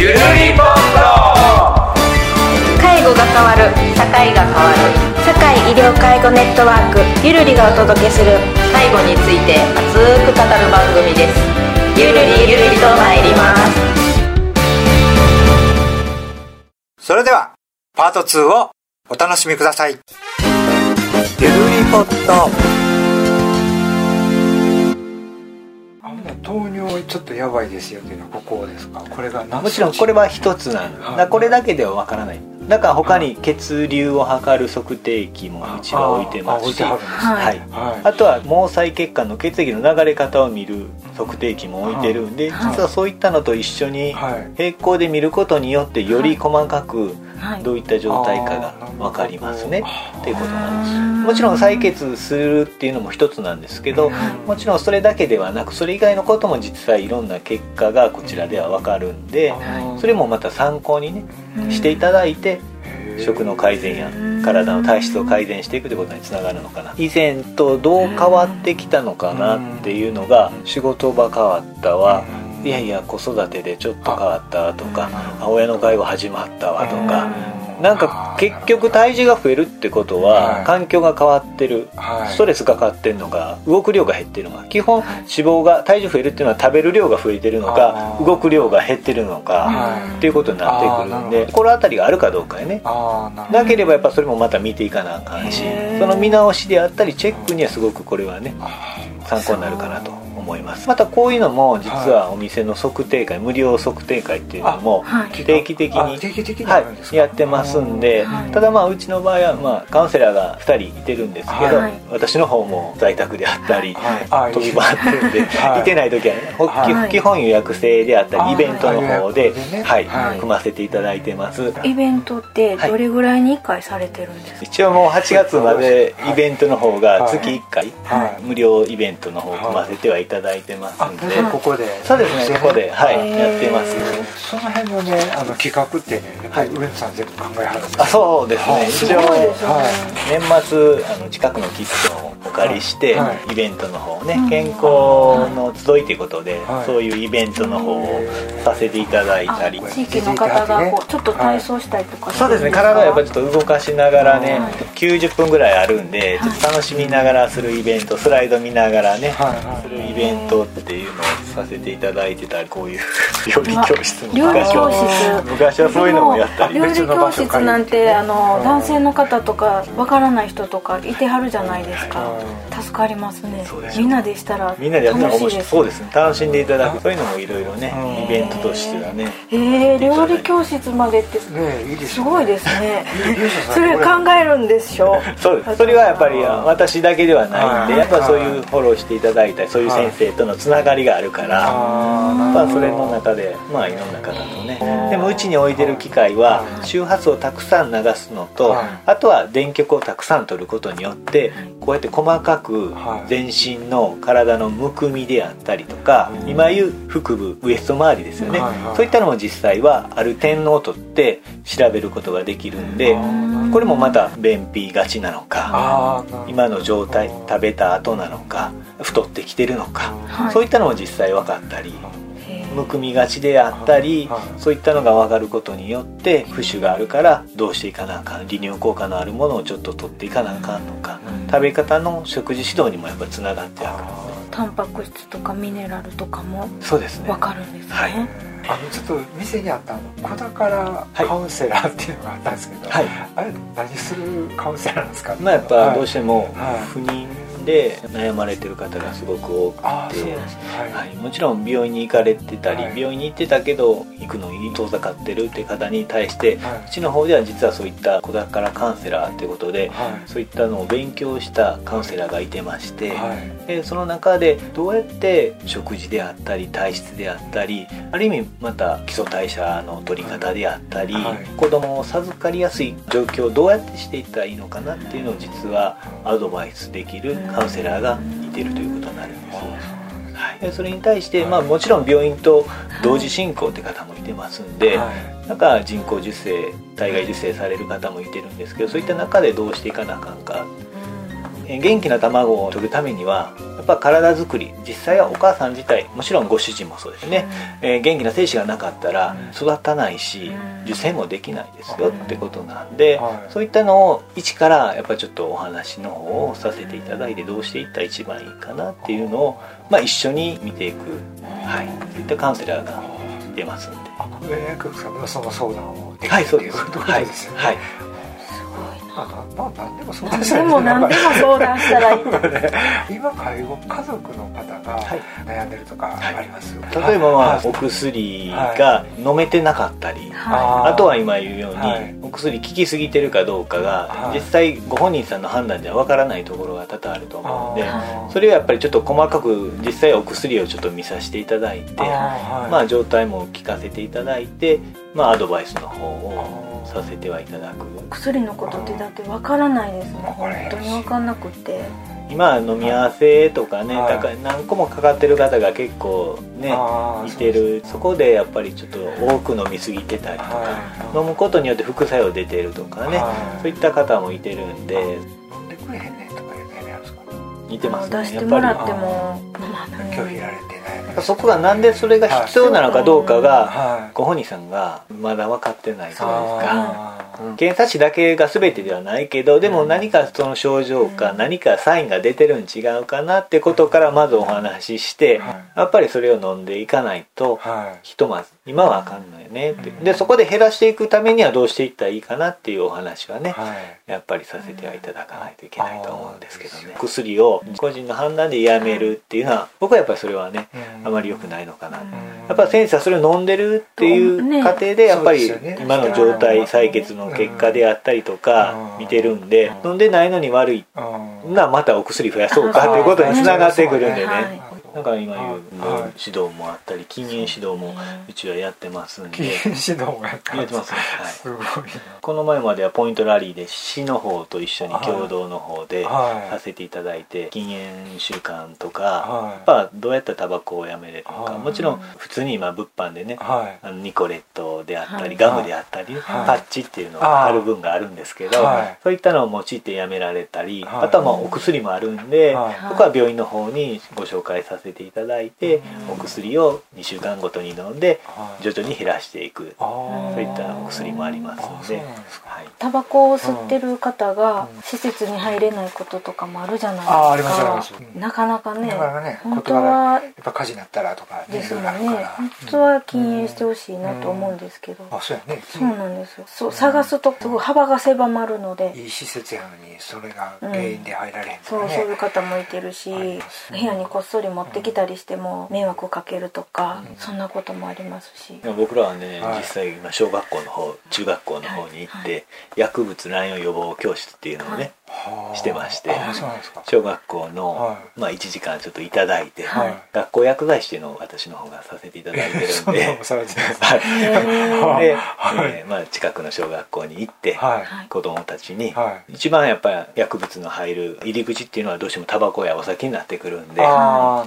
ゆるりぽん介護が変わる社会が変わる社会医療介護ネットワークゆるりがお届けする介護について熱く語る番組ですゆるりゆるりと参りますそれでは、パート2をお楽しみください。ゆるりぽっと。糖尿ちょっとやばいですよっていうのはここですか？これがもちろんこれは一つなの、だ。これだけではわからない。だから他に血流を測る測定器もうちは置いてますしはい。あとは毛細血管の血液の流れ方を見る測定器も置いてるんで、実はそういったのと一緒に並行で見ることによってより細かくどういった状態かが分かりますね、っていうことなんです。もちろん採血するっていうのも一つなんですけどもちろんそれだけではなくそれ以外のことも実際いろんな結果がこちらでは分かるんでそれもまた参考にねしていただいて食の改善や体の体質を改善していくということにつながるのかな。以前とどう変わってきたのかなっていうのが仕事場変わったはいやいや子育てでちょっと変わったとか親の介護始まったわとかなんか結局体重が増えるってことは環境が変わってる、ストレスがかかってるのか動く量が減ってるのか基本脂肪が体重増えるっていうのは食べる量が増えてるのか動く量が減ってるのかっていうことになってくるんで心当たりがあるかどうかやね。なければやっぱそれもまた見ていかなあかんしその見直しであったりチェックにはすごくこれはね参考になるかなと思います。またこういうのも実はお店の測定会、無料測定会っていうのも定期的に,、はいやってますんで、ただまあうちの場合はまあカウンセラーが2人いてるんですけど、私の方も在宅であったり、飛び回ってるんで、い、てない時はね基本予約制であったりイベントの方で、はい組ませていただいてます。イベントってどれぐらいに1回されてるんですか、一応もう8月までイベントの方が月1回、無料イベントの方を組ませてはいただいてますんで、ここで。そうですねここではいやってます。その辺のねあの企画ってねやっぱり上野さん全部考えはるんですあそうですね。一応年末あの近くのキッチンをお借りして、イベントの方ね、健康の集いということで、そういうイベントの方をさせていただいたり。地域の方がこうちょっと体操したりとかそうですね体をやっぱりちょっと動かしながらね、90分ぐらいあるんでちょっと楽しみながらするイベントスライド見ながらね、するイベントっていうのをさせていただいてたりこういう料理教室も料理教室。昔はそういうのもやったり。料理教室なんてあの男性の方とかわからない人とかいてはるじゃないですか助かりますね。みんなでしたらみんなでやったら面白い。そうですね。楽しんでいただく。そういうのもいろいろねイベントとしてはね。ええ料理教室までってすごいですね。それ。考えるんでしょそう。ですそれはやっぱり私だけではないんでやっぱそういうフォローしていただいたりそういう先生とのつながりがあるからまあそれの中でまあいろんな方とね。でもうちに置いてる機械は周波数をたくさん流すのとあとは電極をたくさん取ることによってこうやって細かく全身の体のむくみであったりとか今言う腹部ウエスト周りですよね。そういったのも実際はある点を取って調べることができるんでこれもまた便秘がちなのか今の状態食べた後なのか太ってきてるのか、そういったのも実際分かったりむくみがちであったり、そういったのが分かることによって浮腫があるからどうしていかなあかん利尿効果のあるものをちょっと取っていかなあかんのか、食べ方の食事指導にもやっぱつながってあるタンパク質とかミネラルとかもそうですね。分かるんですね、はい。あのちょっと店にあったの小宝カウンセラーっていうのがあったんですけど、はい、あれ何するカウンセラーなんですか、まあ、やっぱどうしても不妊で悩まれてる方がすごく多くて、はい。はい、もちろん病院に行かれてたり、はい、病院に行ってたけど行くのに遠ざかってるって方に対して、うちの方では実はそういった子宝カウンセラーっていうことで、そういったのを勉強したカウンセラーがいてまして、でその中でどうやって食事であったり体質であったりある意味また基礎代謝の取り方であったり、子供を授かりやすい状況をどうやってしていったらいいのかなっていうのを実はアドバイスできるカウンセラーがいてるということになるんです、はい、それに対して、まあ、もちろん病院と同時進行って方もいてますんで、なんか人工授精体外受精される方もいてるんですけどそういった中でどうしていかなあかんか、元気な卵を取るためにはやっぱ体づくり実際はお母さん自体もちろんご主人もそうですね、うん、えー、元気な精子がなかったら育たないし、受精もできないですよってことなんで、はい、そういったのを一からやっぱりちょっとお話の方をさせていただいてどうしていったら一番いいかなっていうのを、まあ、一緒に見ていく、はい、そういったカウンセラーが出ますんで。えー、その相談をできるということですはいまあ、まあ、何でも相談したらでも何でも相談したらいい。今介護家族の方が悩んでるとかあります、はい、例えば、まあ、お薬が飲めてなかったり、はい、あとは今言うように、はい、お薬効きすぎてるかどうかが、実際ご本人さんの判断ではわからないところが多々あると思うんでそれはやっぱりちょっと細かく実際お薬をちょっと見させていただいてまあ状態も聞かせていただいてまあアドバイスの方をさせてはいただく。薬のことってだってわからないですね。本当に分かんなくて。今飲み合わせとかね、はい、だから何個もかかってる方が結構ねいてる。そこでやっぱりちょっと多く飲みすぎてたりとか、はい、飲むことによって副作用出てるとかね、はい、そういった方もいてるんで。飲んでくれへんねんとか言うねんですか？似てますね出してもらっても拒否られてそこがなんでそれが必要なのかどうかがご本人さんがまだ分かってないというか検査値だけが全てではないけどでも何かその症状か何かサインが出てるん違うかなってことからまずお話ししてやっぱりそれを飲んでいかないとひとまず今はあかんのよねって。でそこで減らしていくためにはどうしていったらいいかなっていうお話はねやっぱりさせてはいただかないといけないと思うんですけどね。薬を個人の判断でやめるっていうのは僕はやっぱりそれはねあまり良くないのかな。やっぱ先生はそれを飲んでるっていう過程でやっぱり今の状態採血の結果であったりとか見てるんで飲んでないのに悪いなまたお薬増やそうかっていうことにつながってくるんでねなんか今言う指導もあったり禁煙指導もうちはやってますんで。禁煙指導もやってます。ね、はい、この前まではポイントラリーで市の方と一緒に共同の方でさせていただいて禁煙習慣とか、やっぱどうやったらタバコをやめれるか。もちろん普通に今物販でね、あのニコレットであったり、ガムであったり、パッチっていうのがある分があるんですけど、そういったのを用いてやめられたり、あとはまあお薬もあるんで、僕は病院の方にご紹介させていただいて、お薬を2週間ごとに飲んで徐々に減らしていく、そういったお薬もありますのでタバコを吸ってる方が施設に入れないこととかもあるじゃないですか。あありますあります。なかなかね本当はやっぱ火事になったらとかですよね。本当は禁煙してほしいなと思うんですけど。あそうやね。そうなんですよ。そう探すとすごい幅が狭まるので。いい施設やのにそれが原因で入られへんそうそういう方もいてるし部屋にこっそり持ってきたりしても迷惑かけるとかそんなこともありますし。僕らはね実際今小学校の方中学校の方に行って薬物乱用予防教室っていうのをねしてまして小学校の、まあ、1時間ちょっと頂いて、学校薬剤師っていうのを私の方がさせていただいてるんで で、えまあ、近くの小学校に行って、子供たちに、一番やっぱり薬物の入る入り口っていうのはどうしてもタバコやお酒になってくるんで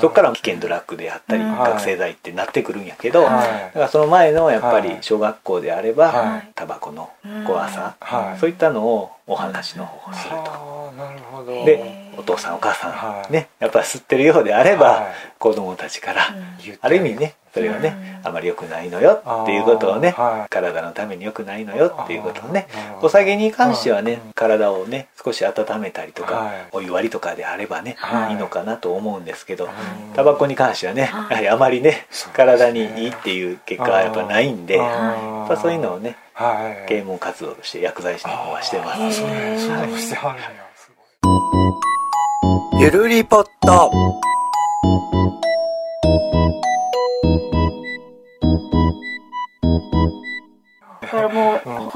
そこから危険ドラッグであったり、覚醒剤ってなってくるんやけど、だからその前のやっぱり小学校であれば、タバコの怖さ、そういったのをお話の方をすると。なるほど。でお父さんお母さん、ねやっぱ吸ってるようであれば、子供たちから、ある意味ねそれはね、あまり良くないのよっていうことをね、体のために良くないのよっていうことをねお酒に関してはね、体をね少し温めたりとか、お湯割りとかであればね、い、いのかなと思うんですけどタバコに関してはね やはりあまりね。体にいいっていう結果はやっぱないんでやっぱそういうのをね啓蒙活動として薬剤師の方はしてます。はい。ゆるりぽっと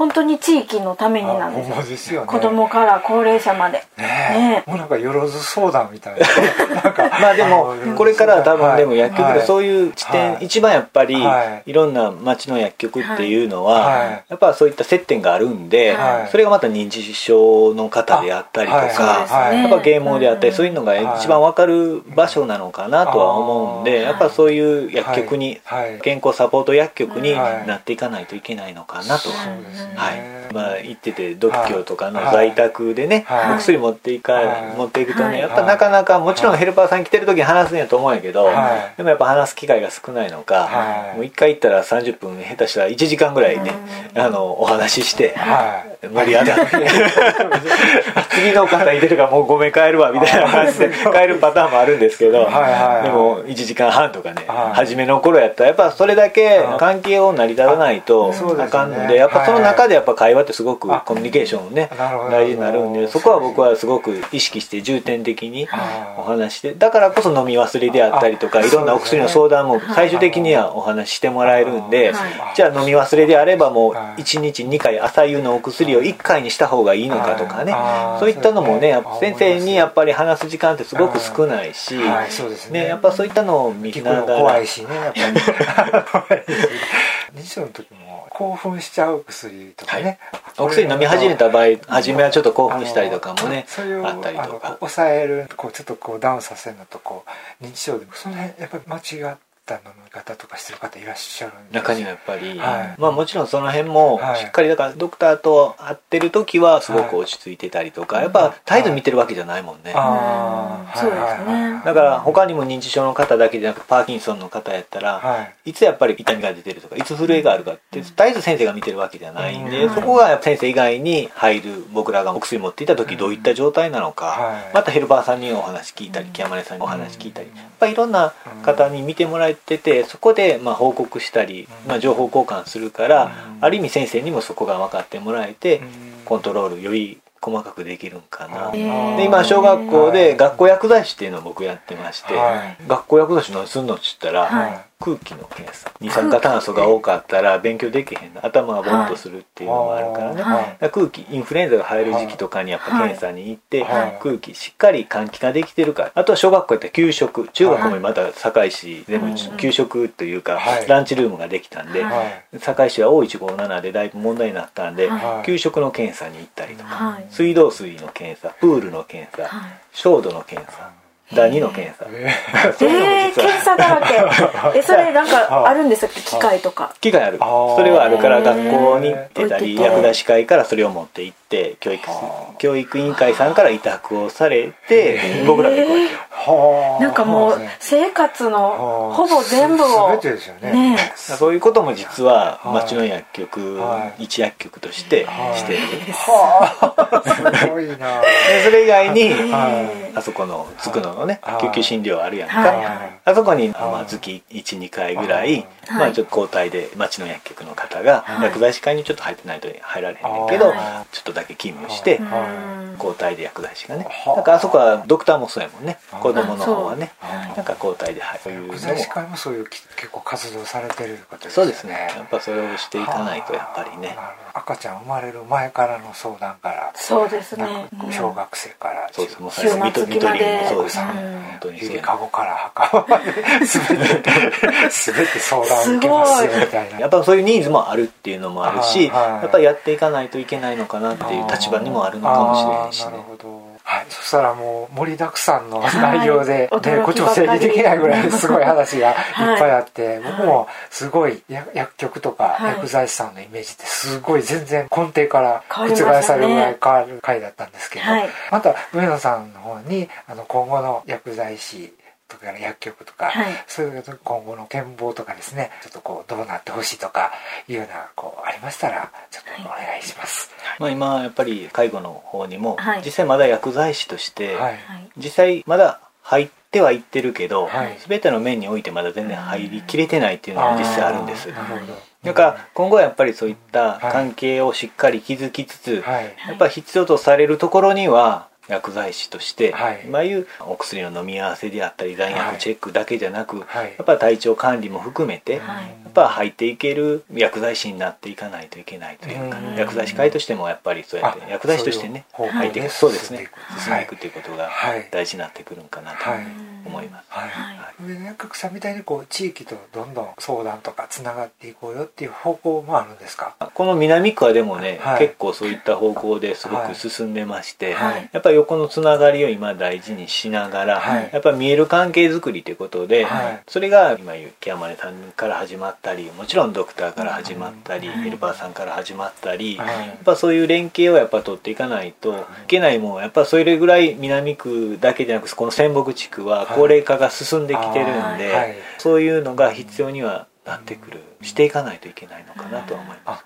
本当に地域のためになんですよ。ですよ、ね、子供から高齢者まで。ねもうなんかよろず相談みたいな まあでもこれからは多分でも薬局でそういう地点、一番やっぱりい。ろんな町の薬局っていうのは、やっぱそういった接点があるんで、それがまた認知症の方であったりとか、やっぱ啓蒙であったり、そういうのが一番分かる場所なのかなとは思うんで、やっぱそういう薬局に、健康サポート薬局になっていかないといけないのかなと、はい。まあ、行ってて独協とかの在宅でね、お薬持っていか、持っていくとね、やっぱなかなかもちろんヘルパーさん来てる時に話すんやと思うんやけど、でもやっぱ話す機会が少ないのか、もう一回行ったら30分下手したら1時間ぐらいね、あのお話しして、無理やだ 次の方いてるからもうごめん帰るわみたいな感じで帰るパターンもあるんですけどでも1時間半とかね初めの頃やったらやっぱそれだけ関係を成り立たないとあかんのでやっぱその中でやっぱ会話ってすごくコミュニケーションね大事になるんでそこは僕はすごく意識して重点的にお話してだからこそ飲み忘れであったりとかいろんなお薬の相談も最終的にはお話ししてもらえるんでじゃあ飲み忘れであればもう1日2回朝夕のお薬を1回にした方がいいのかとかね。そういったのもね先生にやっぱり話す時間ってすごく少ないしね。やっぱそういったのを見ながら。怖いしねやっぱり。興奮しちゃう薬とかね、お薬飲み始めた場合初めはちょっと興奮したりとかもねあったりとか。抑えるこうちょっとこうダウンさせるのとこう認知症でもその辺やっぱり間違ってった飲み方とかしてる方いらっしゃるんです。中にはやっぱり、はい、まあもちろんその辺もしっかりだからドクターと会ってる時はすごく落ち着いてたりとか、やっぱ絶えず見てるわけじゃないもんね、ああそうですね。だから他にも認知症の方だけじゃなくパーキンソンの方やったら、はい、いつやっぱり痛みが出てるとかいつ震えがあるかって絶えず先生が見てるわけじゃないんで、そこが先生以外に入る僕らがお薬持っていた時どういった状態なのか、またヘルパーさんにお話聞いたり木山根さんにお話聞いたりぱいろんな方に見てもらえててそこでまあ報告したり、まあ、情報交換するから、ある意味先生にもそこが分かってもらえて、コントロールより細かくできるんかな、で今小学校で学校薬剤師っていうのを僕やってまして、学校薬剤師何すんのっつったら、空気の検査。二酸化炭素が多かったら勉強できへん頭がボンとするっていうのもあるからね、はい、空気インフルエンザが入る時期とかにやっぱ検査に行って、はい、空気しっかり換気ができてるか。あとは小学校やったら給食中学もまた堺市でも給食というか、ランチルームができたんで、堺市は O157 でだいぶ問題になったんで、給食の検査に行ったりとか、水道水の検査プールの検査、消毒の検査第2の検査。えー、検査だらけ。えそれなんかあるんですか？機械とか。機械ある。それはあるから学校に出たり薬剤師会からそれを持って行って教育教育委員会さんから委託をされて僕らで行くわけよなんかもう生活のほぼ全部をね。そういうことも実は町の薬局一薬局としてしてる。すごいな。それ以外にあそこのつくののね救急診療あるやんか。あそこにまあ月12回ぐらいまあちょっと交代で町の薬局の方が薬剤師会にちょっと入ってないと入られへんねんけどちょっとだけ勤務して交代で薬剤師がね。なんかあそこはドクターもそうやもんね。子供の方はね。なんか交代で入る。薬剤師会もそういう結構活動されてる方ですね。そうですね。やっぱそれをしていかないとやっぱりね。赤ちゃん生まれる前からの相談からそうですね。小学生からそうです。もう最初見取りそうです本当にゆりかごから墓まで全て全て相談受けますよみたいな。やっぱそういうニーズもあるっていうのもあるし、やっぱりやっていかないといけないのかなっていう立場にもあるのかもしれないしね。なるほどはい、そしたらもう盛りだくさんの内容で、はい、でこっちも整理できないぐらいすごい話が いっぱいあって、はい、僕もすごい薬局とか薬剤師さんのイメージってすごい全然根底から覆されるぐらい変わる回だったんですけど、ね、また上野さんの方にあの今後の薬剤師とか薬局とか、はい、そういう今後の展望とかですねちょっとこうどうなってほしいとかいうようなこうありましたらちょっとお願いします、はい、まあ、今やっぱり介護の方にも、実際まだ薬剤師として、実際まだ入ってはいってるけど、はい、全ての面においてまだ全然入りきれてないっていうのが実際あるんです。だから今後はやっぱりそういった関係をしっかり築きつつ、やっぱり必要とされるところには薬剤師として、はい、今いうお薬の飲み合わせであったり残薬チェックだけじゃなく、はい、やっぱ体調管理も含めて、はい、やっぱ入っていける薬剤師になっていかないといけないというか、薬剤師会としてもやっぱりそうやって薬剤師としてね入っていくそうですね。進んでいくということが大事になってくるんかなと。思います、はい。上野薬局さんみたいにこう地域とどんどん相談とかつながっていこうよっていう方向もあるんですか？この南区はでもね、はい、結構そういった方向ですごく進んでまして、はい、やっぱり横のつながりを今大事にしながら、はい、やっぱ見える関係づくりということで、それが今雪山根さんから始まったりもちろんドクターから始まったり、ヘルパーさんから始まったり、やっぱそういう連携をやっぱ取っていかないとい。けないもん。やっぱそれぐらい南区だけじゃなくこの仙北地区は高齢化が進んできてるんで、そういうのが必要にはなってくる。していかないといけないのかなとは思います。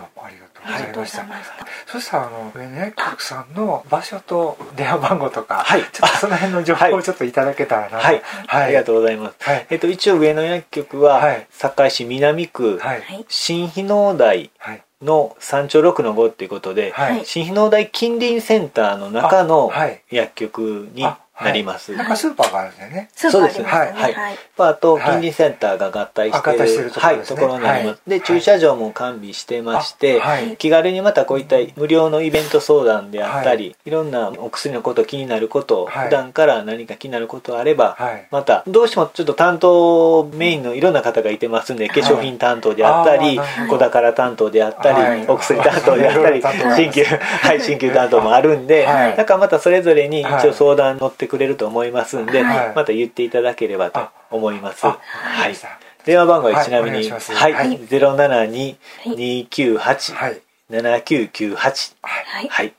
どうもありがとうございました。そしたらあの上野薬局さんの場所と電話番号とか、はい、ちょっとその辺の情報をちょっといただけたらな。はい、はい、ありがとうございます。はい、えっと一応上野薬局は、はい、堺市南区、はい、新日農大の山頂6の5っていうことで、はい、新日農大近隣センターの中の薬局になります。なんかスーパーがあるんだよね。そうです。ね。はい。はい。パーと近隣センターが合体してる、はい、ところになります。で、駐車場も完備してまして、気軽にまたこういった無料のイベント相談であったり、い。ろんなお薬のこと気になること、普段から何か気になることあれば、また、どうしてもちょっと担当メインのいろんな方がいてますんで、化粧品担当であったり、子宝担当であったり、お薬担当であったり、鍼灸、はい、鍼灸担当もあるんで、だからまたそれぞれに一応相談乗ってくれると思いますんで、はい、また言っていただければと思います。はい。電話番号はちなみに、はい、はい、072-298、7998はい、はい、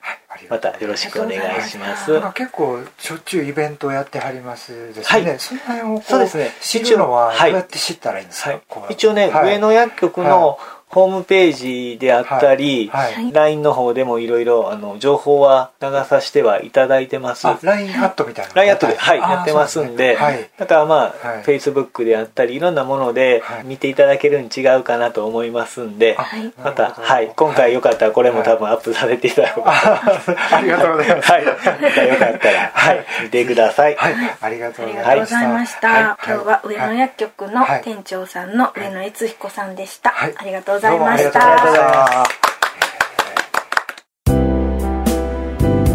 またよろしくお願いします。結構しょっちゅうイベントをやってはりますですね。はい、その辺をそうですね。知るのはどうやって知ったらいいんですか？一応ね、上野薬局のホームページであったり、はいはい、LINE の方でもいろいろあの情報は流させてはいただいてます。LINE アットみたいな。LINE アットで、はい、やってますんで、はい、だからまあ、はい、Facebook であったり、いろんなもので見ていただけるに違うかなと思いますんで、また、はい、今回よかったらこれも多分アップさせていただこう。ありがとうございます。はい、またよかったら、はい、見てください。はい、ありがとうございました。今日は上野薬局の店長さんの上野悦彦さんでした。ありがとうございました。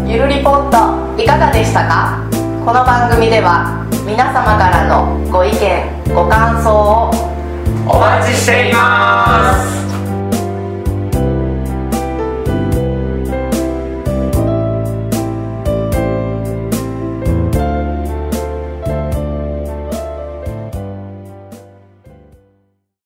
ゆるリポートいかがでしたか？この番組では皆様からのご意見ご感想をお待ちしています